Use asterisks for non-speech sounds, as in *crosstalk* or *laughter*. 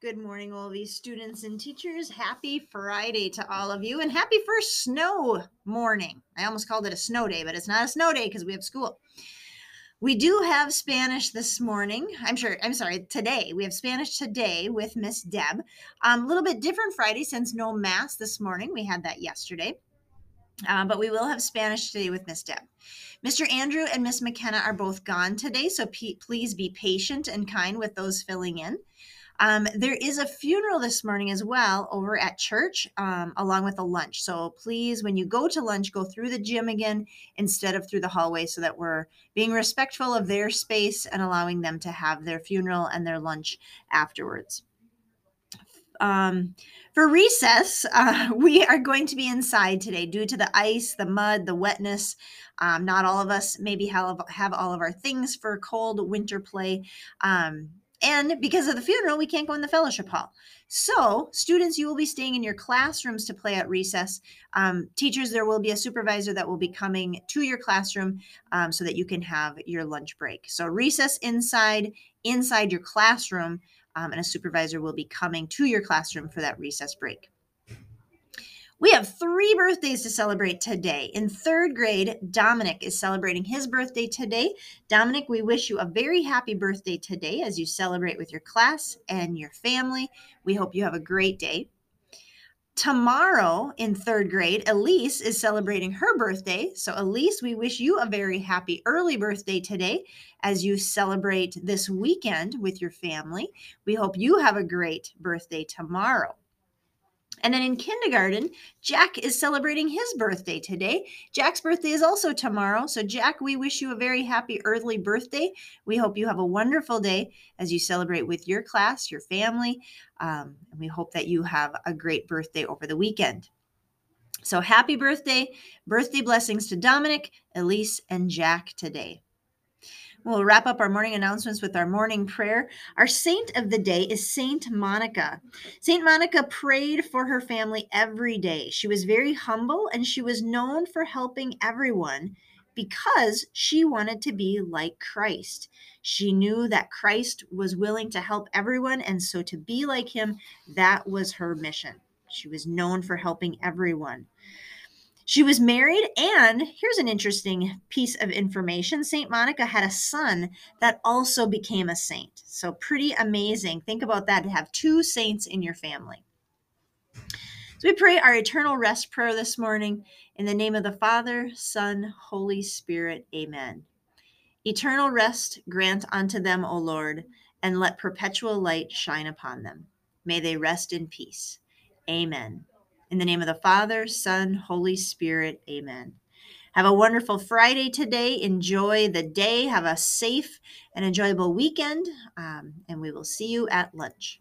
Good morning, all these students and teachers. Happy Friday to all of you, and happy first snow morning. I almost called it a snow day, but it's not a snow day because we have school. We do have Spanish this morning. I'm sure, I'm sorry, today. We have Spanish today with Miss Deb. A um, little bit different Friday since no Mass this morning. We had that yesterday. Uh, but we will have Spanish today with Miss Deb. Mr. Andrew and Miss McKenna are both gone today, so please be patient and kind with those filling in. Um, there is a funeral this morning as well over at church, um, along with a lunch. So please, when you go to lunch, go through the gym again instead of through the hallway so that we're being respectful of their space and allowing them to have their funeral and their lunch afterwards. Um, for recess, *laughs* uh, we are going to be inside today due to the ice, the mud, the wetness. Um, not all of us maybe have, have all of our things for cold winter play. Um, and because of the funeral, we can't go in the fellowship hall. So, students, you will be staying in your classrooms to play at recess. Um, teachers, there will be a supervisor that will be coming to your classroom um, so that you can have your lunch break. So, recess inside, inside your classroom, um, and a supervisor will be coming to your classroom for that recess break. We have three birthdays to celebrate today. In third grade, Dominic is celebrating his birthday today. Dominic, we wish you a very happy birthday today as you celebrate with your class and your family. We hope you have a great day. Tomorrow in third grade, Elise is celebrating her birthday. So, Elise, we wish you a very happy early birthday today as you celebrate this weekend with your family. We hope you have a great birthday tomorrow. And then in kindergarten, Jack is celebrating his birthday today. Jack's birthday is also tomorrow. So, Jack, we wish you a very happy early birthday. We hope you have a wonderful day as you celebrate with your class, your family. Um, and we hope that you have a great birthday over the weekend. So, happy birthday, birthday blessings to Dominic, Elise, and Jack today. We'll wrap up our morning announcements with our morning prayer. Our saint of the day is Saint Monica. Saint Monica prayed for her family every day. She was very humble and she was known for helping everyone because she wanted to be like Christ. She knew that Christ was willing to help everyone, and so to be like him, that was her mission. She was known for helping everyone. She was married, and here's an interesting piece of information St. Monica had a son that also became a saint. So, pretty amazing. Think about that to have two saints in your family. So, we pray our eternal rest prayer this morning in the name of the Father, Son, Holy Spirit. Amen. Eternal rest grant unto them, O Lord, and let perpetual light shine upon them. May they rest in peace. Amen. In the name of the Father, Son, Holy Spirit, amen. Have a wonderful Friday today. Enjoy the day. Have a safe and enjoyable weekend. Um, and we will see you at lunch.